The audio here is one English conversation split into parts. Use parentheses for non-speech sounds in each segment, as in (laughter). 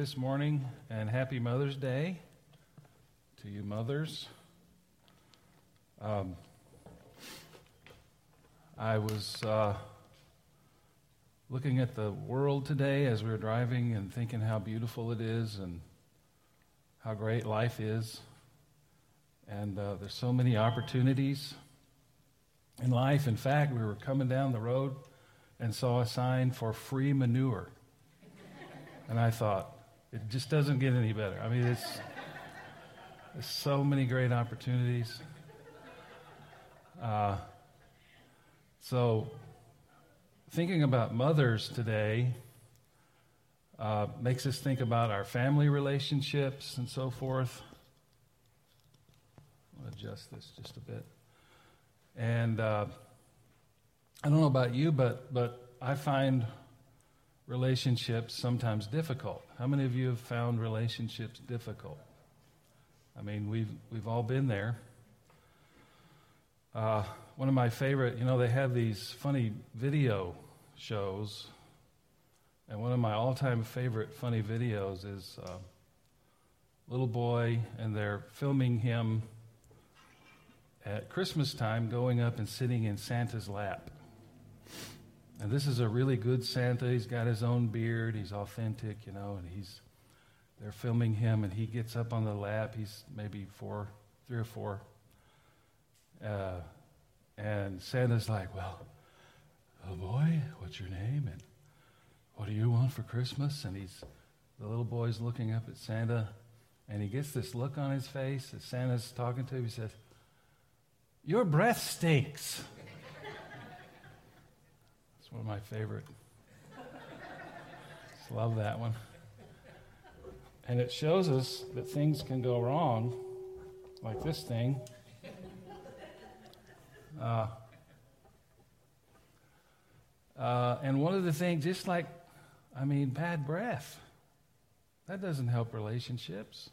this morning, and happy Mother's Day to you mothers. Um, I was uh, looking at the world today as we were driving and thinking how beautiful it is and how great life is. And uh, there's so many opportunities in life. In fact, we were coming down the road and saw a sign for free manure. And I thought, it just doesn't get any better. I mean, it's there's so many great opportunities. Uh, so, thinking about mothers today uh, makes us think about our family relationships and so forth. I'll adjust this just a bit. And uh, I don't know about you, but, but I find relationships sometimes difficult. How many of you have found relationships difficult? I mean, we've, we've all been there. Uh, one of my favorite, you know, they have these funny video shows, and one of my all time favorite funny videos is uh, little boy, and they're filming him at Christmas time going up and sitting in Santa's lap. And this is a really good Santa. He's got his own beard. He's authentic, you know, and he's they're filming him and he gets up on the lap. He's maybe four, three or four. Uh, and Santa's like, Well, oh boy, what's your name? And what do you want for Christmas? And he's the little boy's looking up at Santa and he gets this look on his face as Santa's talking to him. He says, Your breath stinks one of my favorite. Just love that one. And it shows us that things can go wrong, like this thing. Uh, uh, and one of the things, just like, I mean, bad breath, that doesn't help relationships.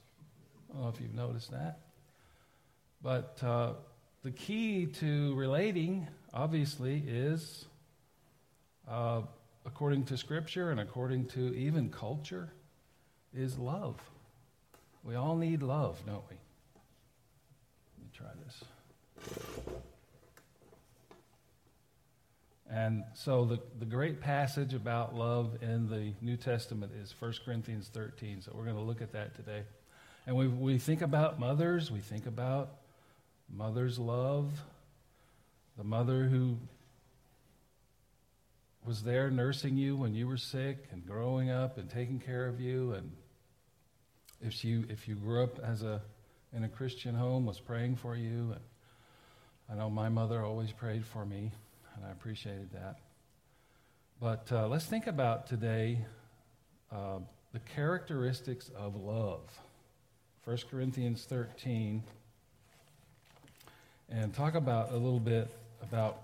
I don't know if you've noticed that. But uh, the key to relating, obviously, is uh, according to Scripture and according to even culture, is love. We all need love, don't we? Let me try this. And so the, the great passage about love in the New Testament is 1 Corinthians 13. So we're going to look at that today. And we, we think about mothers, we think about mother's love, the mother who was there nursing you when you were sick and growing up and taking care of you? And if you if you grew up as a in a Christian home was praying for you? And I know my mother always prayed for me and I appreciated that. But uh, let's think about today uh, the characteristics of love. 1 Corinthians 13 and talk about a little bit about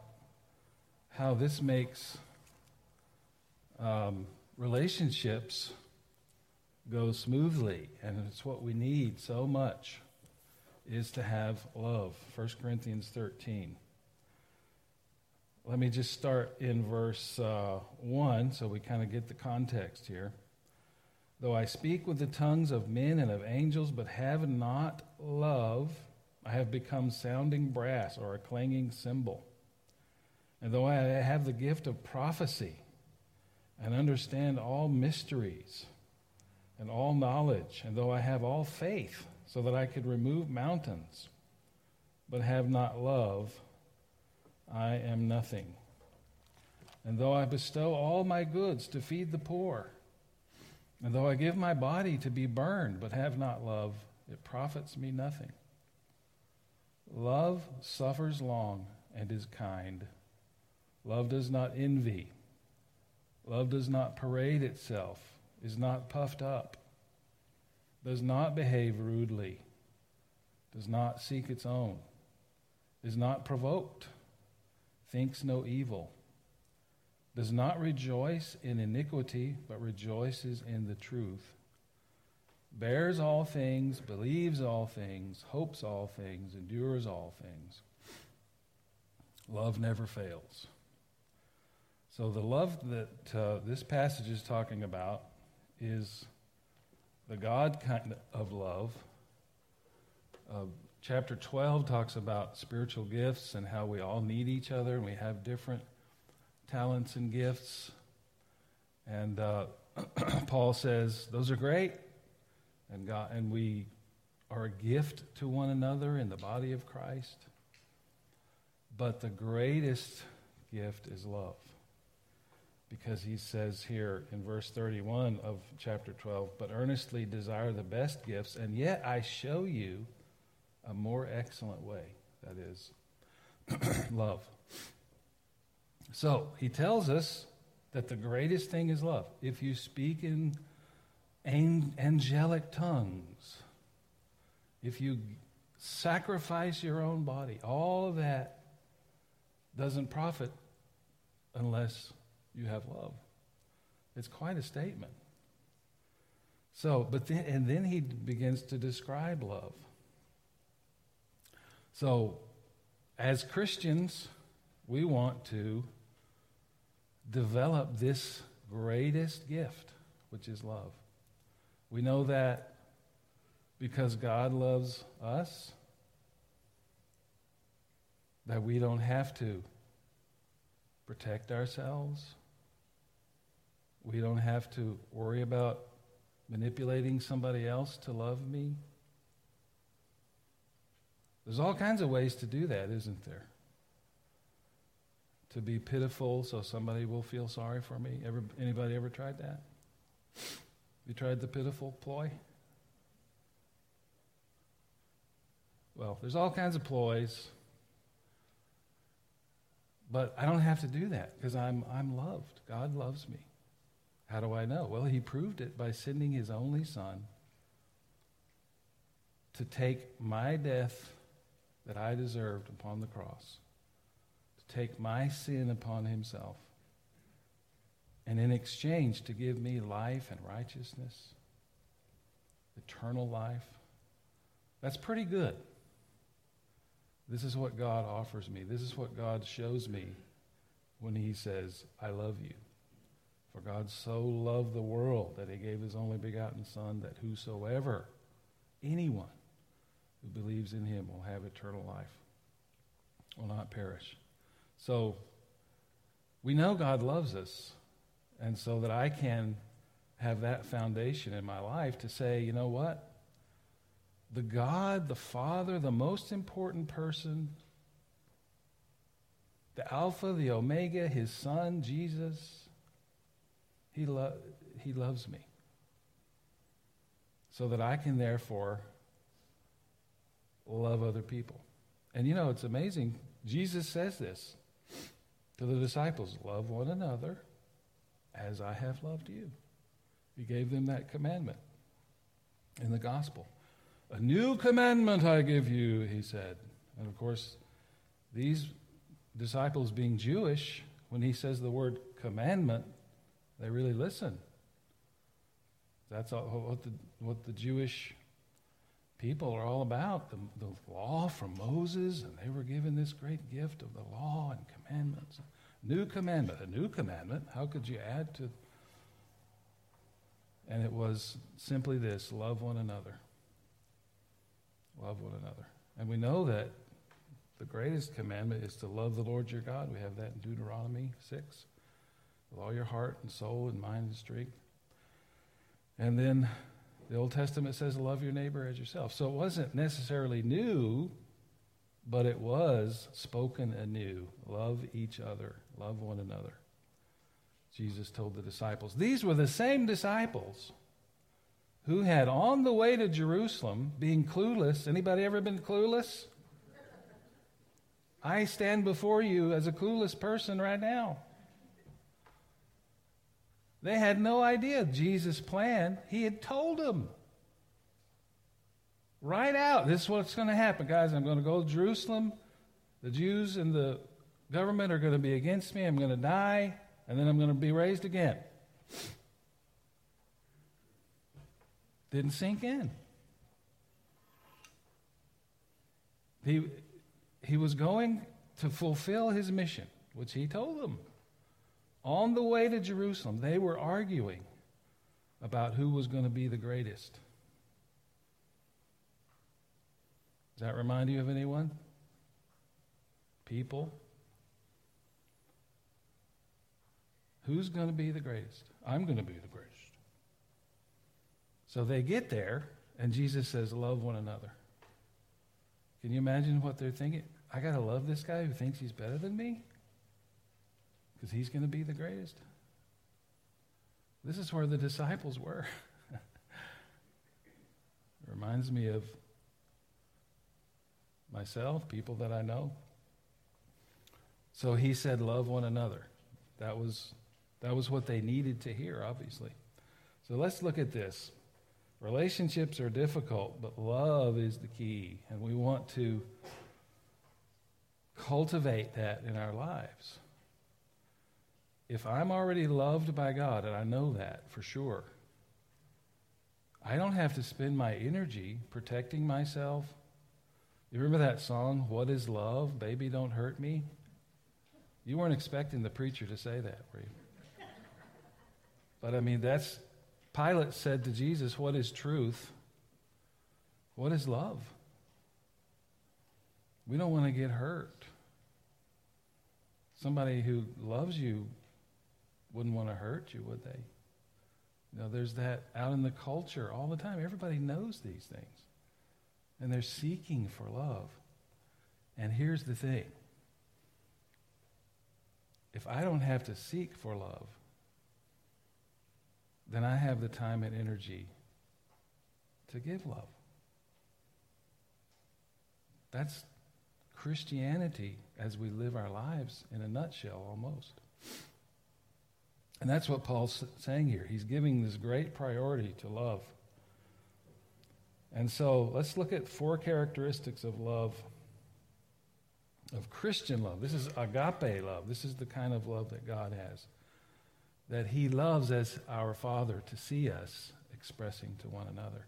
how this makes um, relationships go smoothly, and it's what we need so much is to have love. 1 Corinthians 13. Let me just start in verse uh, 1 so we kind of get the context here. Though I speak with the tongues of men and of angels, but have not love, I have become sounding brass or a clanging cymbal. And though I have the gift of prophecy and understand all mysteries and all knowledge, and though I have all faith so that I could remove mountains, but have not love, I am nothing. And though I bestow all my goods to feed the poor, and though I give my body to be burned, but have not love, it profits me nothing. Love suffers long and is kind. Love does not envy Love does not parade itself, is not puffed up, does not behave rudely, does not seek its own, is not provoked, thinks no evil, does not rejoice in iniquity, but rejoices in the truth, bears all things, believes all things, hopes all things, endures all things. Love never fails. So, the love that uh, this passage is talking about is the God kind of love. Uh, chapter 12 talks about spiritual gifts and how we all need each other and we have different talents and gifts. And uh, (clears throat) Paul says those are great, and God, and we are a gift to one another in the body of Christ. But the greatest gift is love. Because he says here in verse 31 of chapter 12, but earnestly desire the best gifts, and yet I show you a more excellent way. That is (clears throat) love. So he tells us that the greatest thing is love. If you speak in angelic tongues, if you sacrifice your own body, all of that doesn't profit unless you have love. It's quite a statement. So, but then, and then he begins to describe love. So, as Christians, we want to develop this greatest gift, which is love. We know that because God loves us, that we don't have to protect ourselves. We don't have to worry about manipulating somebody else to love me. There's all kinds of ways to do that, isn't there? To be pitiful so somebody will feel sorry for me. Ever, anybody ever tried that? You tried the pitiful ploy? Well, there's all kinds of ploys. But I don't have to do that because I'm, I'm loved. God loves me. How do I know? Well, He proved it by sending His only Son to take my death that I deserved upon the cross, to take my sin upon Himself, and in exchange to give me life and righteousness, eternal life. That's pretty good. This is what God offers me. This is what God shows me when He says, I love you. For God so loved the world that He gave His only begotten Son, that whosoever, anyone who believes in Him, will have eternal life, will not perish. So, we know God loves us, and so that I can have that foundation in my life to say, you know what? the God, the Father, the most important person, the Alpha, the Omega, his Son, Jesus, he, lo- he loves me. So that I can therefore love other people. And you know, it's amazing. Jesus says this to the disciples love one another as I have loved you. He gave them that commandment in the gospel. A new commandment I give you, he said. And of course, these disciples, being Jewish, when he says the word commandment, they really listen. That's all, what, the, what the Jewish people are all about the, the law from Moses, and they were given this great gift of the law and commandments. New commandment, a new commandment. How could you add to? And it was simply this love one another. Love one another. And we know that the greatest commandment is to love the Lord your God. We have that in Deuteronomy 6 with all your heart and soul and mind and strength. And then the Old Testament says, love your neighbor as yourself. So it wasn't necessarily new, but it was spoken anew. Love each other, love one another. Jesus told the disciples. These were the same disciples who had on the way to Jerusalem, being clueless. Anybody ever been clueless? I stand before you as a clueless person right now. They had no idea Jesus' plan. He had told them right out this is what's going to happen, guys. I'm going to go to Jerusalem. The Jews and the government are going to be against me. I'm going to die, and then I'm going to be raised again. Didn't sink in. He, he was going to fulfill his mission, which he told them. On the way to Jerusalem, they were arguing about who was going to be the greatest. Does that remind you of anyone? People? Who's going to be the greatest? I'm going to be the greatest. So they get there, and Jesus says, Love one another. Can you imagine what they're thinking? I got to love this guy who thinks he's better than me? Because he's going to be the greatest. This is where the disciples were. it (laughs) reminds me of myself, people that I know. So he said, Love one another. That was, that was what they needed to hear, obviously. So let's look at this. Relationships are difficult, but love is the key. And we want to cultivate that in our lives. If I'm already loved by God, and I know that for sure, I don't have to spend my energy protecting myself. You remember that song, What is Love? Baby, don't hurt me? You weren't expecting the preacher to say that, were you? But I mean, that's Pilate said to Jesus, What is truth? What is love? We don't want to get hurt. Somebody who loves you wouldn't want to hurt you, would they? You know, there's that out in the culture all the time. Everybody knows these things. And they're seeking for love. And here's the thing if I don't have to seek for love, then I have the time and energy to give love. That's Christianity as we live our lives in a nutshell almost. And that's what Paul's saying here. He's giving this great priority to love. And so let's look at four characteristics of love, of Christian love. This is agape love. This is the kind of love that God has that He loves as our Father to see us expressing to one another.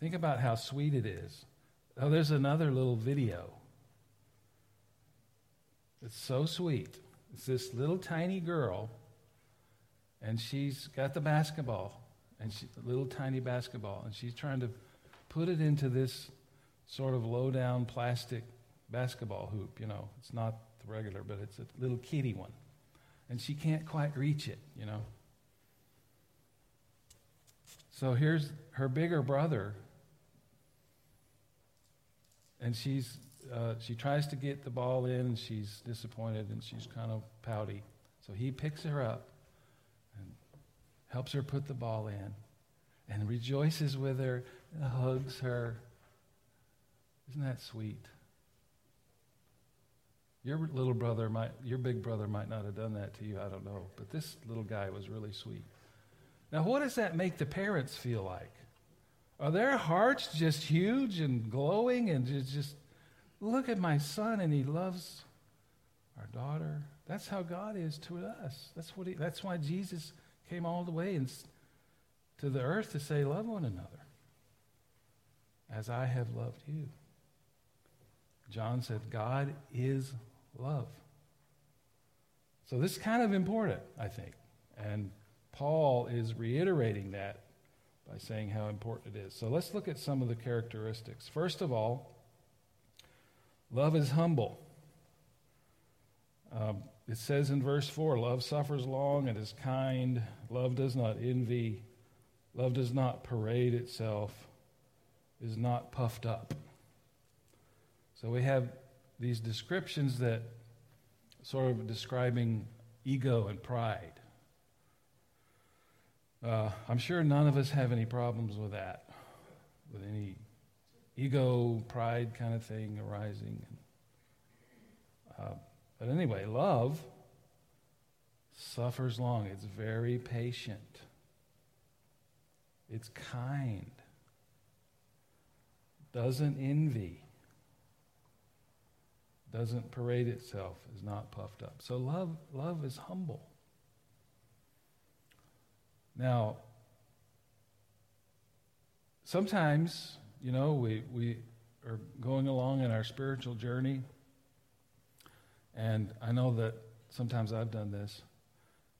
Think about how sweet it is. Oh, there's another little video. It's so sweet. It's this little tiny girl, and she's got the basketball, and she, little tiny basketball, and she's trying to put it into this sort of low down plastic basketball hoop. You know, it's not the regular, but it's a little kitty one and she can't quite reach it, you know. So here's her bigger brother, and she's uh, she tries to get the ball in, and she's disappointed, and she's kind of pouty. So he picks her up helps her put the ball in, and rejoices with her, hugs her. Isn't that sweet? Your little brother might, your big brother might not have done that to you. I don't know. But this little guy was really sweet. Now, what does that make the parents feel like? Are their hearts just huge and glowing and just, just look at my son and he loves our daughter? That's how God is to us. That's, what he, that's why Jesus came all the way and, to the earth to say, Love one another as I have loved you. John said, God is love. So this is kind of important, I think. And Paul is reiterating that by saying how important it is. So let's look at some of the characteristics. First of all, love is humble. Um, it says in verse 4 love suffers long and is kind. Love does not envy. Love does not parade itself, is not puffed up. So we have these descriptions that sort of describing ego and pride. Uh, I'm sure none of us have any problems with that, with any ego, pride kind of thing arising. Uh, but anyway, love suffers long, it's very patient, it's kind, doesn't envy. Doesn't parade itself, is not puffed up. So love, love is humble. Now, sometimes, you know, we, we are going along in our spiritual journey, and I know that sometimes I've done this.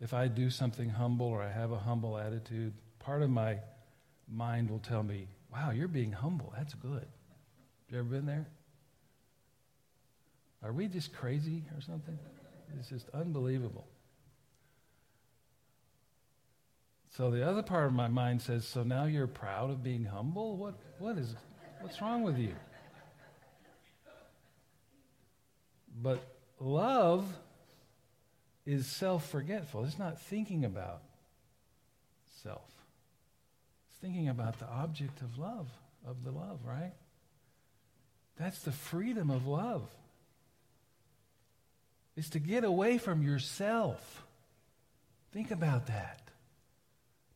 If I do something humble or I have a humble attitude, part of my mind will tell me, wow, you're being humble. That's good. Have you ever been there? Are we just crazy or something? It's just unbelievable. So the other part of my mind says, so now you're proud of being humble? What, what is, what's wrong with you? But love is self forgetful. It's not thinking about self, it's thinking about the object of love, of the love, right? That's the freedom of love. Is to get away from yourself. Think about that.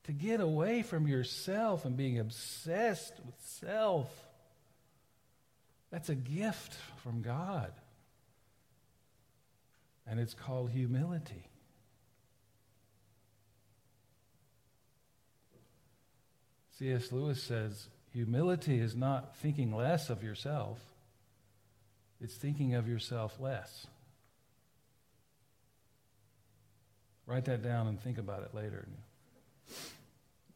To get away from yourself and being obsessed with self. That's a gift from God. And it's called humility. C.S. Lewis says humility is not thinking less of yourself, it's thinking of yourself less. Write that down and think about it later.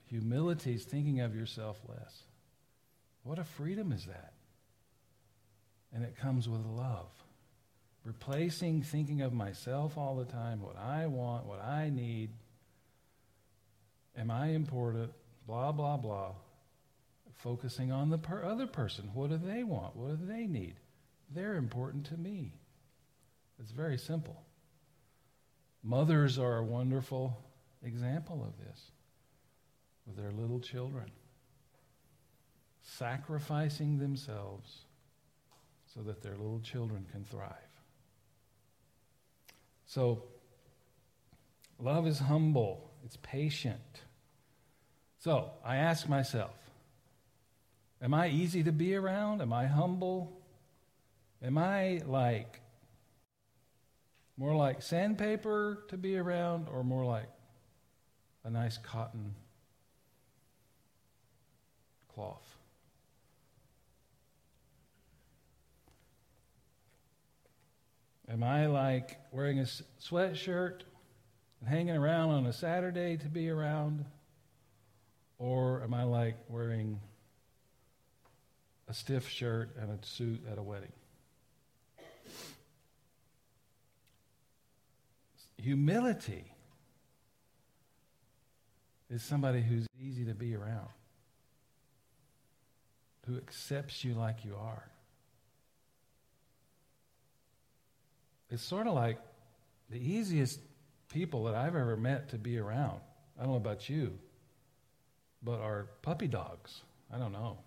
Humility is thinking of yourself less. What a freedom is that? And it comes with love. Replacing thinking of myself all the time, what I want, what I need. Am I important? Blah, blah, blah. Focusing on the per- other person. What do they want? What do they need? They're important to me. It's very simple. Mothers are a wonderful example of this with their little children, sacrificing themselves so that their little children can thrive. So, love is humble, it's patient. So, I ask myself, am I easy to be around? Am I humble? Am I like more like sandpaper to be around or more like a nice cotton cloth? Am I like wearing a sweatshirt and hanging around on a Saturday to be around? Or am I like wearing a stiff shirt and a suit at a wedding? Humility is somebody who's easy to be around, who accepts you like you are. It's sort of like the easiest people that I've ever met to be around. I don't know about you, but are puppy dogs. I don't know.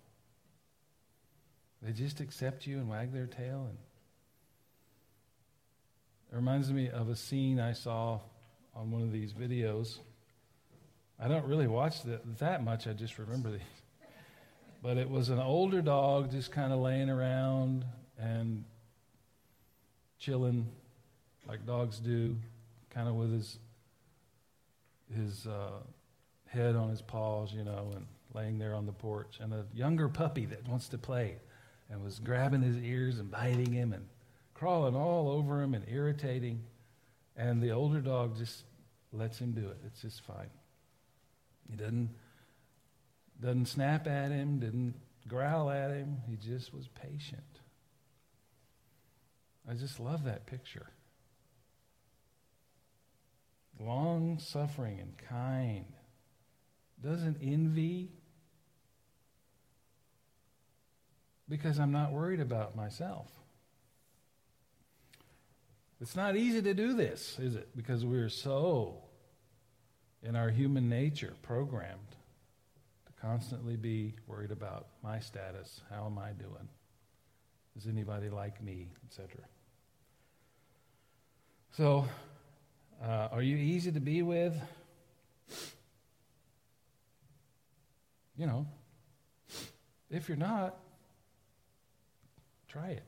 They just accept you and wag their tail. And it reminds me of a scene I saw on one of these videos. I don't really watch that, that much, I just remember these. But it was an older dog just kind of laying around, and chilling like dogs do, kind of with his his uh, head on his paws, you know, and laying there on the porch, and a younger puppy that wants to play, and was grabbing his ears and biting him and crawling all over him and irritating, and the older dog just lets him do it. It's just fine. He doesn't doesn't snap at him, didn't growl at him. He just was patient. I just love that picture. Long suffering and kind. Doesn't envy. Because I'm not worried about myself. It's not easy to do this, is it? Because we're so in our human nature programmed to constantly be worried about my status. How am I doing? Is anybody like me, etc. So, uh, are you easy to be with? You know, if you're not, try it.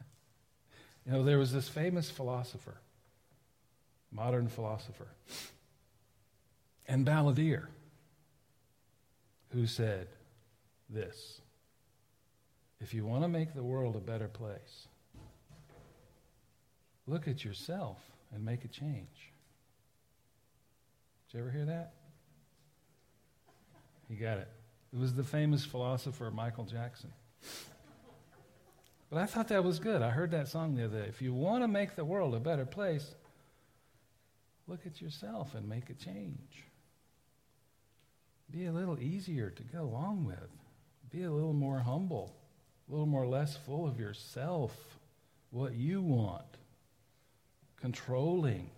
(laughs) you know, there was this famous philosopher, modern philosopher, and balladeer, who said this If you want to make the world a better place, look at yourself and make a change. Did you ever hear that? You got it. It was the famous philosopher Michael Jackson. But I thought that was good. I heard that song the other day. If you want to make the world a better place, look at yourself and make a change. Be a little easier to get along with. Be a little more humble, a little more less full of yourself, what you want, controlling.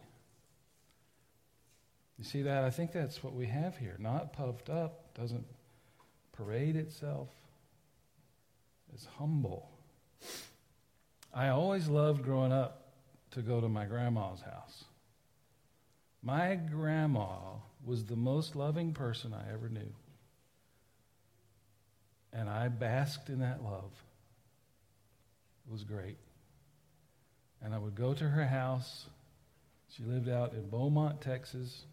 You see that? I think that's what we have here. Not puffed up, doesn't parade itself, is humble. I always loved growing up to go to my grandma's house. My grandma was the most loving person I ever knew. And I basked in that love. It was great. And I would go to her house. She lived out in Beaumont, Texas.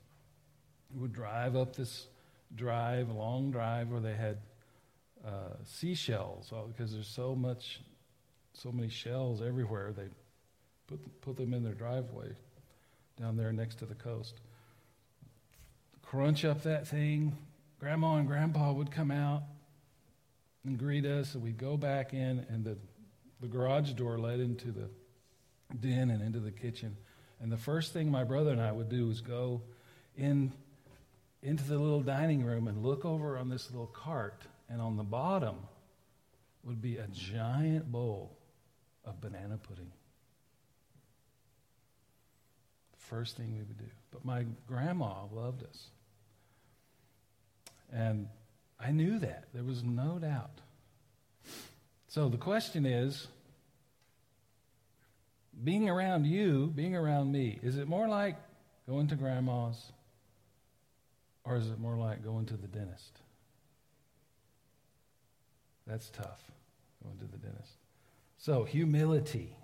We would drive up this drive, a long drive, where they had uh, seashells because there's so much so many shells everywhere. They put, put them in their driveway down there next to the coast. Crunch up that thing. Grandma and Grandpa would come out and greet us, and we'd go back in, and the, the garage door led into the den and into the kitchen. And the first thing my brother and I would do was go in into the little dining room and look over on this little cart, and on the bottom would be a giant bowl of banana pudding. First thing we would do. But my grandma loved us. And I knew that. There was no doubt. So the question is being around you, being around me, is it more like going to grandma's or is it more like going to the dentist? That's tough, going to the dentist. So, humility.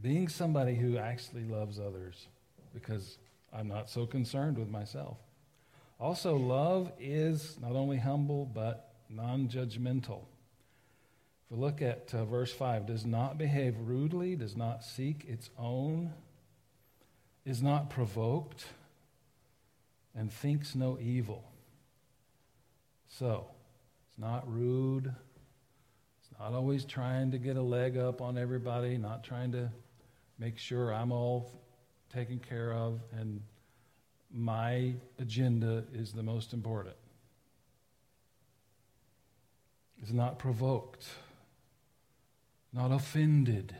Being somebody who actually loves others because I'm not so concerned with myself. Also, love is not only humble, but non judgmental. We look at uh, verse 5, does not behave rudely, does not seek its own, is not provoked, and thinks no evil. So, it's not rude, It's not always trying to get a leg up on everybody, not trying to make sure I'm all taken care of and my agenda is the most important. Is not provoked, not offended.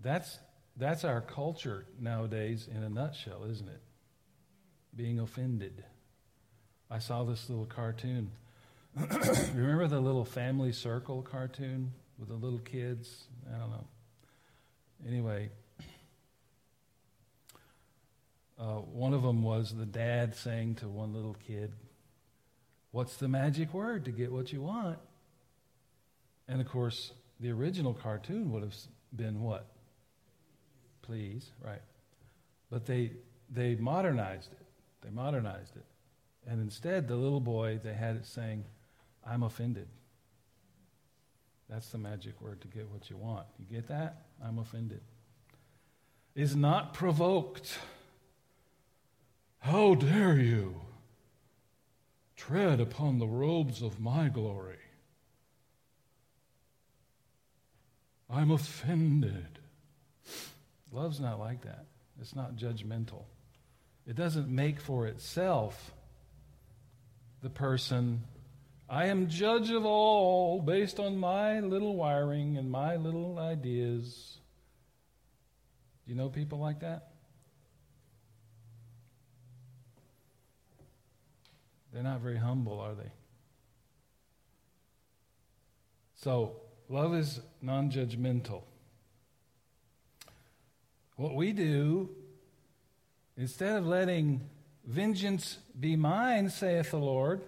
That's, that's our culture nowadays in a nutshell, isn't it? Being offended. I saw this little cartoon (coughs) Remember the little family circle cartoon with the little kids? I don't know. Anyway, (coughs) uh, one of them was the dad saying to one little kid, What's the magic word to get what you want? And of course, the original cartoon would have been what? Please, right. But they, they modernized it. They modernized it. And instead, the little boy, they had it saying, I'm offended. That's the magic word to get what you want. You get that? I'm offended. Is not provoked. How dare you tread upon the robes of my glory? I'm offended. Love's not like that. It's not judgmental. It doesn't make for itself the person I am judge of all based on my little wiring and my little ideas. Do you know people like that? They're not very humble, are they? So, love is non judgmental. What we do, instead of letting vengeance be mine, saith the Lord,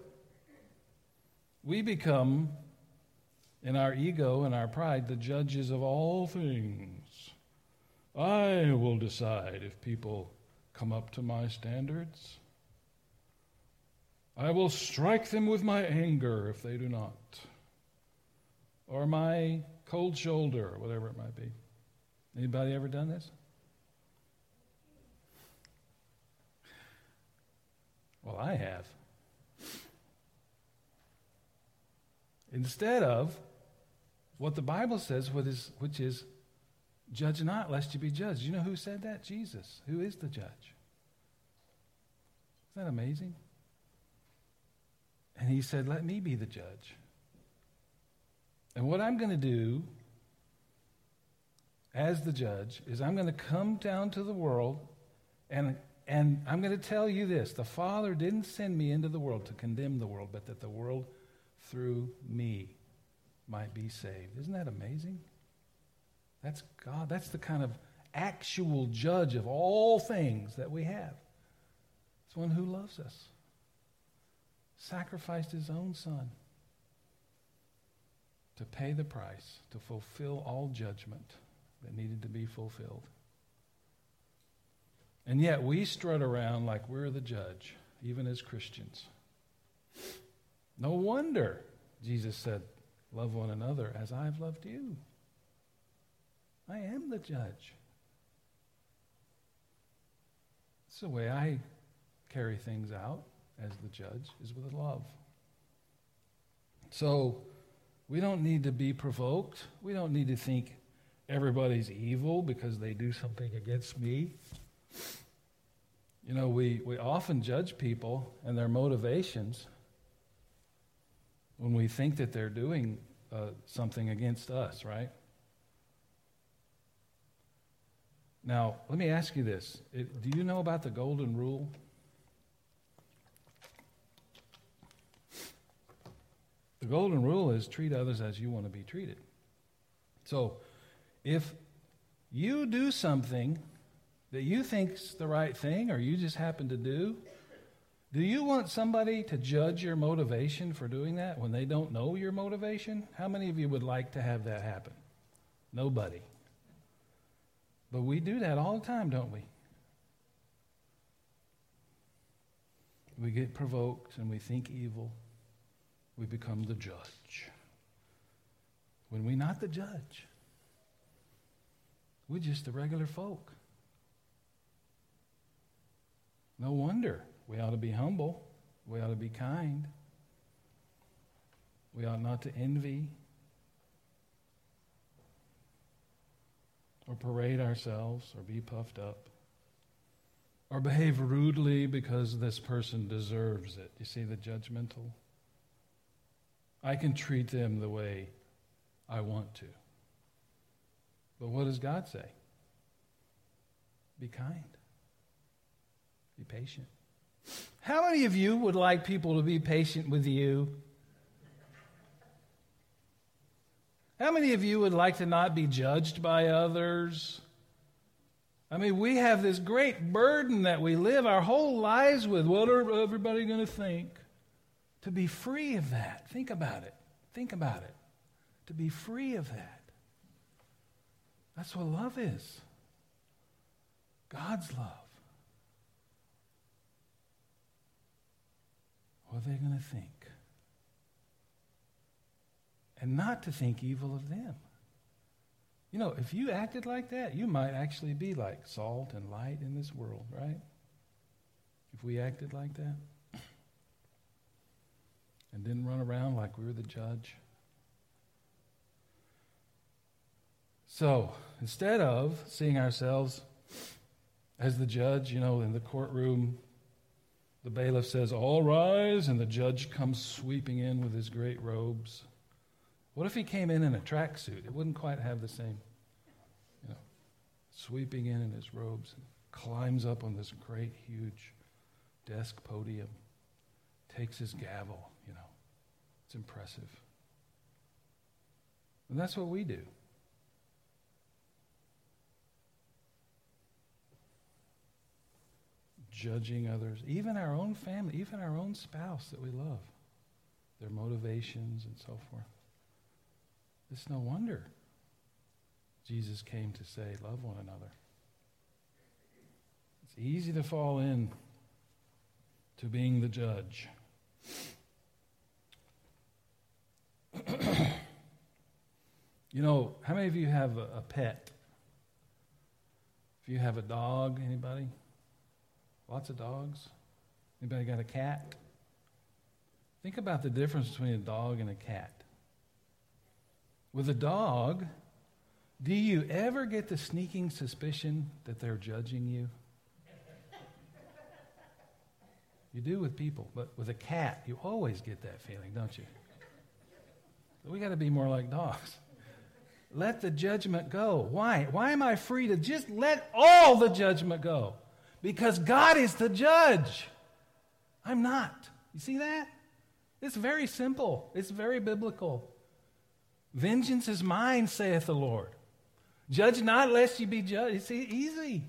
we become, in our ego and our pride, the judges of all things. I will decide if people come up to my standards. I will strike them with my anger if they do not, or my cold shoulder, or whatever it might be. Anybody ever done this? Well, I have. Instead of what the Bible says, which is, judge not lest you be judged. You know who said that? Jesus, who is the judge. Isn't that amazing? And he said, Let me be the judge. And what I'm going to do as the judge is I'm going to come down to the world and, and I'm going to tell you this the Father didn't send me into the world to condemn the world, but that the world through me might be saved. Isn't that amazing? That's God. That's the kind of actual judge of all things that we have. It's one who loves us, sacrificed his own son to pay the price, to fulfill all judgment that needed to be fulfilled. And yet we strut around like we're the judge, even as Christians. No wonder Jesus said, Love one another as I've loved you. I am the judge. It's the way I carry things out as the judge, is with love. So we don't need to be provoked. We don't need to think everybody's evil because they do something against me. You know, we, we often judge people and their motivations when we think that they're doing uh, something against us, right? Now, let me ask you this. It, do you know about the golden rule? The golden rule is treat others as you want to be treated. So, if you do something that you think's the right thing or you just happen to do, do you want somebody to judge your motivation for doing that when they don't know your motivation? How many of you would like to have that happen? Nobody. But we do that all the time, don't we? We get provoked and we think evil. We become the judge. When we're not the judge, we're just the regular folk. No wonder we ought to be humble. We ought to be kind. We ought not to envy or parade ourselves or be puffed up or behave rudely because this person deserves it. You see the judgmental? I can treat them the way I want to. But what does God say? Be kind. Be patient. How many of you would like people to be patient with you? How many of you would like to not be judged by others? I mean, we have this great burden that we live our whole lives with. What are everybody going to think? To be free of that. Think about it. Think about it. To be free of that. That's what love is God's love. What are they going to think? And not to think evil of them. You know, if you acted like that, you might actually be like salt and light in this world, right? If we acted like that and didn't run around like we were the judge. So, instead of seeing ourselves as the judge, you know, in the courtroom the bailiff says, All rise, and the judge comes sweeping in with his great robes. What if he came in in a tracksuit? It wouldn't quite have the same, you know, sweeping in in his robes and climbs up on this great, huge desk podium, takes his gavel. It's impressive. And that's what we do. judging others, even our own family, even our own spouse that we love, their motivations and so forth. It's no wonder Jesus came to say, Love one another. It's easy to fall in to being the judge. You know, how many of you have a, a pet? If you have a dog, anybody? Lots of dogs. Anybody got a cat? Think about the difference between a dog and a cat. With a dog, do you ever get the sneaking suspicion that they're judging you? You do with people, but with a cat, you always get that feeling, don't you? We got to be more like dogs. Let the judgment go. Why? Why am I free to just let all the judgment go? Because God is the judge. I'm not. You see that? It's very simple, it's very biblical. Vengeance is mine, saith the Lord. Judge not, lest you be judged. It's easy.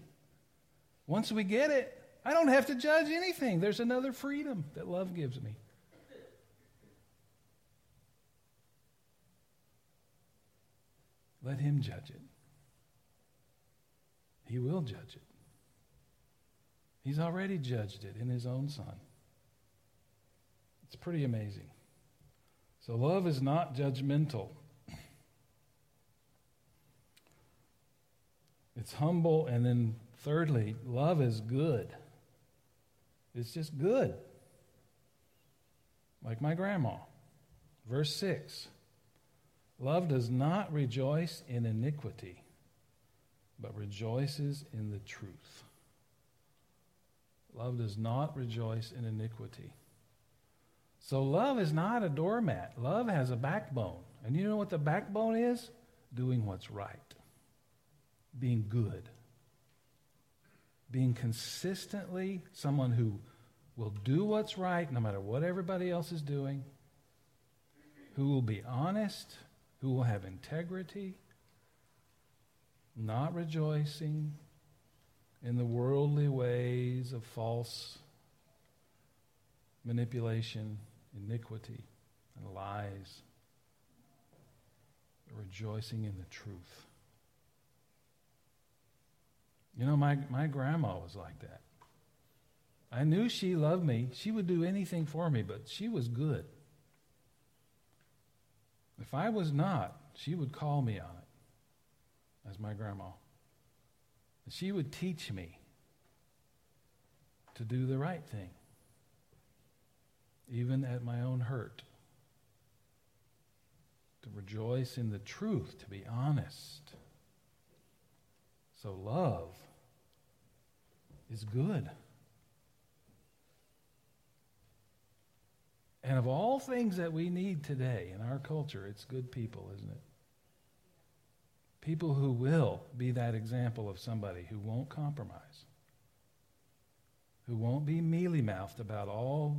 Once we get it, I don't have to judge anything. There's another freedom that love gives me. Let Him judge it. He will judge it. He's already judged it in His own Son. It's pretty amazing. So, love is not judgmental. It's humble, and then thirdly, love is good. It's just good. Like my grandma. Verse 6 Love does not rejoice in iniquity, but rejoices in the truth. Love does not rejoice in iniquity. So love is not a doormat. Love has a backbone. And you know what the backbone is? Doing what's right, being good, being consistently someone who will do what's right no matter what everybody else is doing, who will be honest, who will have integrity, not rejoicing in the worldly ways of false manipulation, iniquity, and lies, but rejoicing in the truth. You know, my, my grandma was like that. I knew she loved me. She would do anything for me, but she was good. If I was not, she would call me on it, as my grandma. She would teach me to do the right thing, even at my own hurt. To rejoice in the truth, to be honest. So, love is good. And of all things that we need today in our culture, it's good people, isn't it? People who will be that example of somebody who won't compromise, who won't be mealy mouthed about all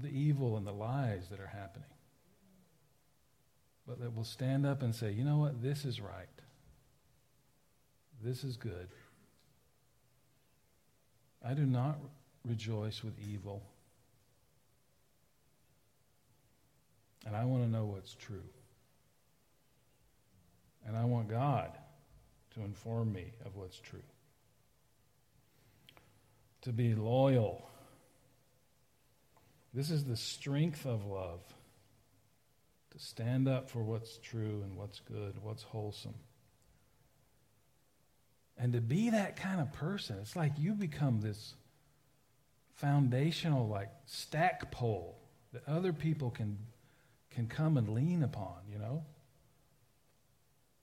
the evil and the lies that are happening, but that will stand up and say, you know what, this is right. This is good. I do not rejoice with evil. And I want to know what's true. And I want God to inform me of what's true. To be loyal. This is the strength of love. To stand up for what's true and what's good, what's wholesome. And to be that kind of person, it's like you become this foundational, like stack pole that other people can can come and lean upon, you know?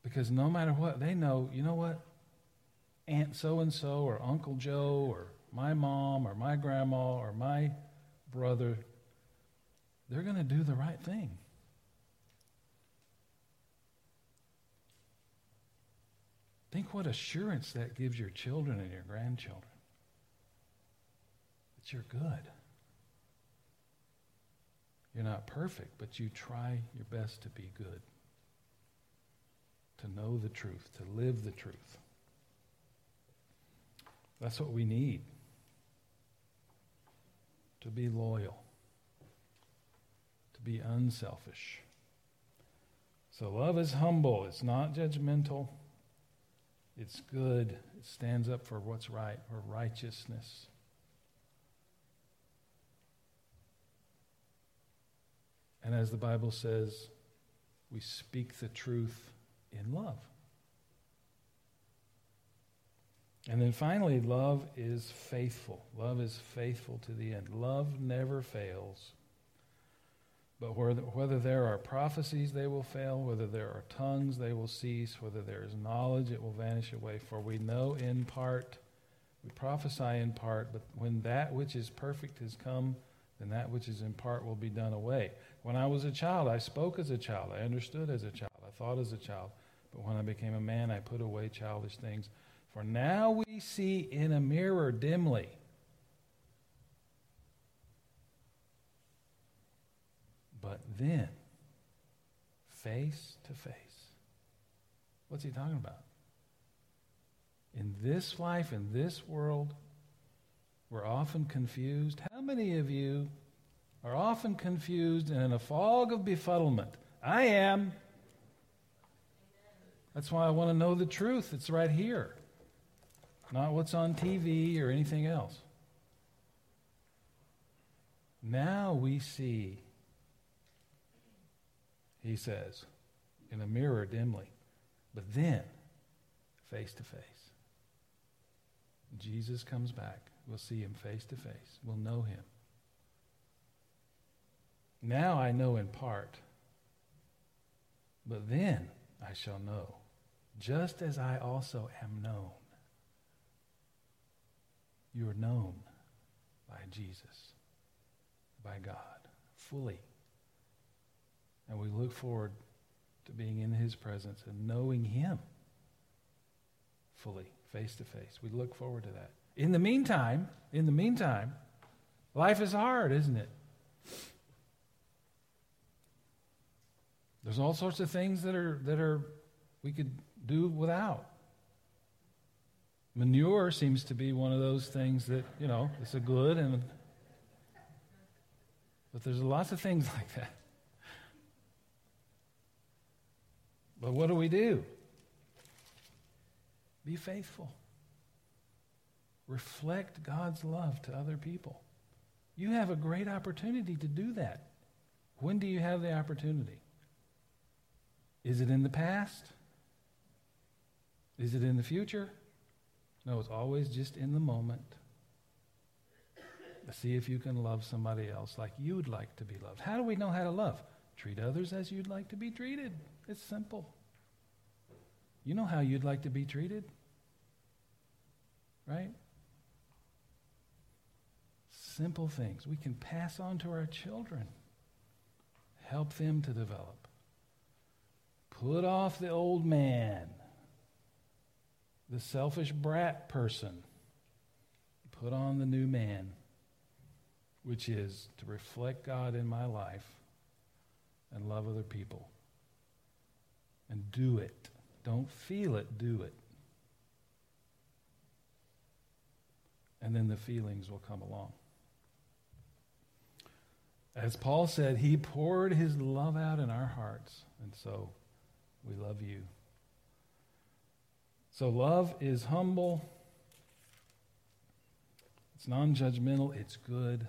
Because no matter what, they know, you know what? Aunt so and so, or Uncle Joe, or my mom, or my grandma, or my brother, they're going to do the right thing. Think what assurance that gives your children and your grandchildren that you're good. You're not perfect, but you try your best to be good, to know the truth, to live the truth. That's what we need to be loyal, to be unselfish. So love is humble, it's not judgmental, it's good, it stands up for what's right, for righteousness. And as the Bible says, we speak the truth in love. And then finally, love is faithful. Love is faithful to the end. Love never fails. But whether there are prophecies, they will fail. Whether there are tongues, they will cease. Whether there is knowledge, it will vanish away. For we know in part, we prophesy in part, but when that which is perfect has come, then that which is in part will be done away. When I was a child, I spoke as a child. I understood as a child. I thought as a child. But when I became a man, I put away childish things. For now we see in a mirror dimly But then, face to face. What's he talking about? In this life, in this world, we're often confused. How many of you are often confused and in a fog of befuddlement? I am. That's why I want to know the truth. It's right here, not what's on TV or anything else. Now we see he says, in a mirror dimly, but then face to face. Jesus comes back. We'll see him face to face. We'll know him. Now I know in part, but then I shall know, just as I also am known. You are known by Jesus, by God, fully. And we look forward to being in his presence and knowing him fully, face to face. We look forward to that. In the meantime, in the meantime, life is hard, isn't it? There's all sorts of things that are that are we could do without. Manure seems to be one of those things that, you know, it's a good and but there's lots of things (laughs) like that. But what do we do? Be faithful. Reflect God's love to other people. You have a great opportunity to do that. When do you have the opportunity? Is it in the past? Is it in the future? No, it's always just in the moment. See if you can love somebody else like you'd like to be loved. How do we know how to love? Treat others as you'd like to be treated. It's simple. You know how you'd like to be treated, right? Simple things we can pass on to our children, help them to develop. Put off the old man, the selfish brat person. Put on the new man, which is to reflect God in my life and love other people and do it. Don't feel it, do it. And then the feelings will come along. As Paul said, he poured his love out in our hearts. And so we love you. So love is humble, it's non judgmental, it's good,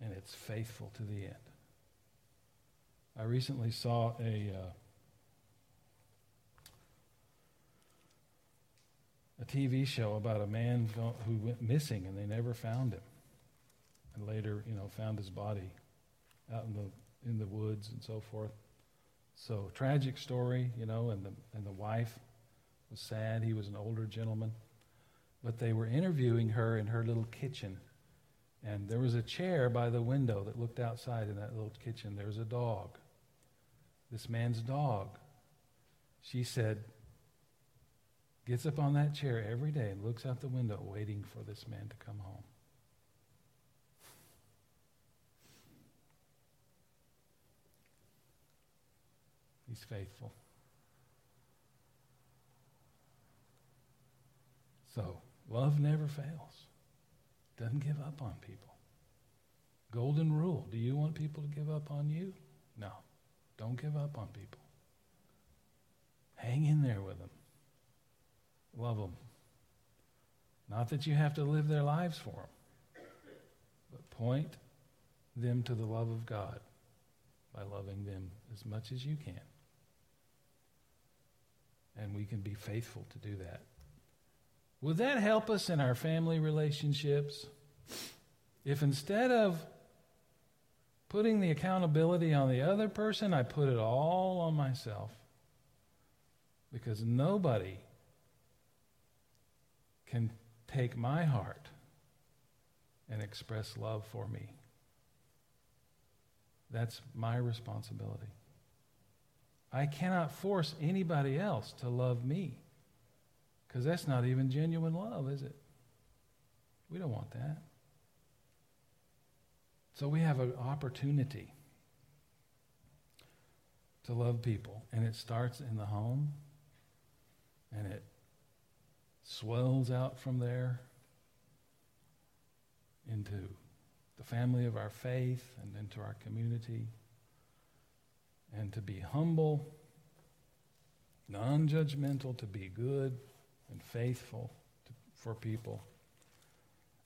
and it's faithful to the end. I recently saw a. Uh, a TV show about a man who went missing and they never found him. And later, you know, found his body out in the in the woods and so forth. So tragic story, you know, and the and the wife was sad. He was an older gentleman. But they were interviewing her in her little kitchen. And there was a chair by the window that looked outside in that little kitchen. There was a dog. This man's dog. She said, gets up on that chair every day and looks out the window waiting for this man to come home. He's faithful. So, love never fails. Doesn't give up on people. Golden rule. Do you want people to give up on you? No. Don't give up on people. Hang in there with them. Love them. Not that you have to live their lives for them, but point them to the love of God by loving them as much as you can. And we can be faithful to do that. Would that help us in our family relationships? If instead of putting the accountability on the other person, I put it all on myself. Because nobody can take my heart and express love for me. That's my responsibility. I cannot force anybody else to love me because that's not even genuine love, is it? We don't want that. So we have an opportunity to love people, and it starts in the home, and it swells out from there into the family of our faith and into our community and to be humble, non judgmental, to be good and faithful to, for people.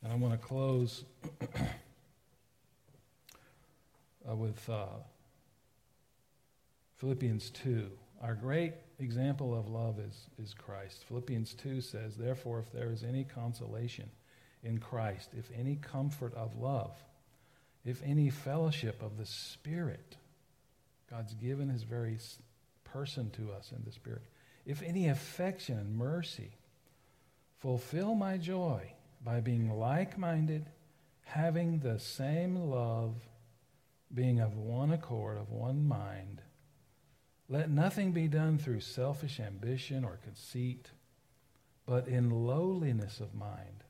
And I want to close (clears throat) uh, with uh, Philippians 2. Our great example of love is, is Christ. Philippians 2 says, Therefore, if there is any consolation in Christ, if any comfort of love, if any fellowship of the Spirit, God's given his very person to us in the Spirit. If any affection and mercy, fulfill my joy by being like minded, having the same love, being of one accord, of one mind. Let nothing be done through selfish ambition or conceit, but in lowliness of mind.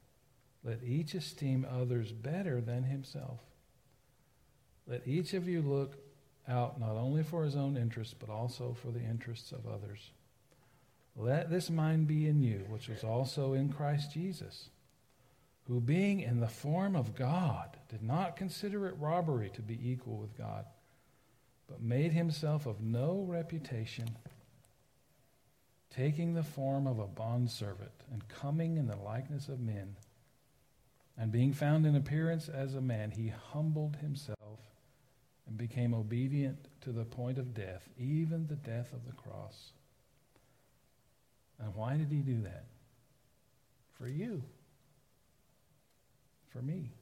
Let each esteem others better than himself. Let each of you look out not only for his own interests, but also for the interests of others. Let this mind be in you, which was also in Christ Jesus, who, being in the form of God, did not consider it robbery to be equal with God, but made himself of no reputation, taking the form of a bondservant, and coming in the likeness of men. And being found in appearance as a man, he humbled himself and became obedient to the point of death, even the death of the cross. And why did he do that? For you. For me.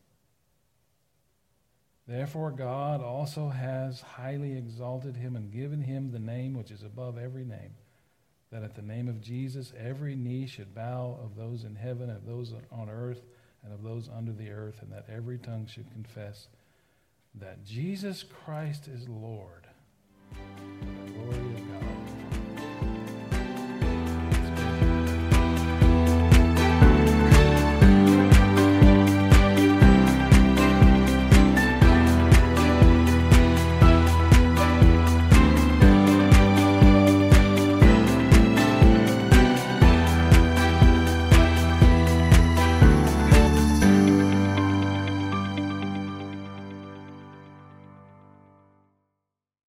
Therefore, God also has highly exalted him and given him the name which is above every name, that at the name of Jesus every knee should bow of those in heaven, of those on earth, and of those under the earth, and that every tongue should confess that Jesus Christ is Lord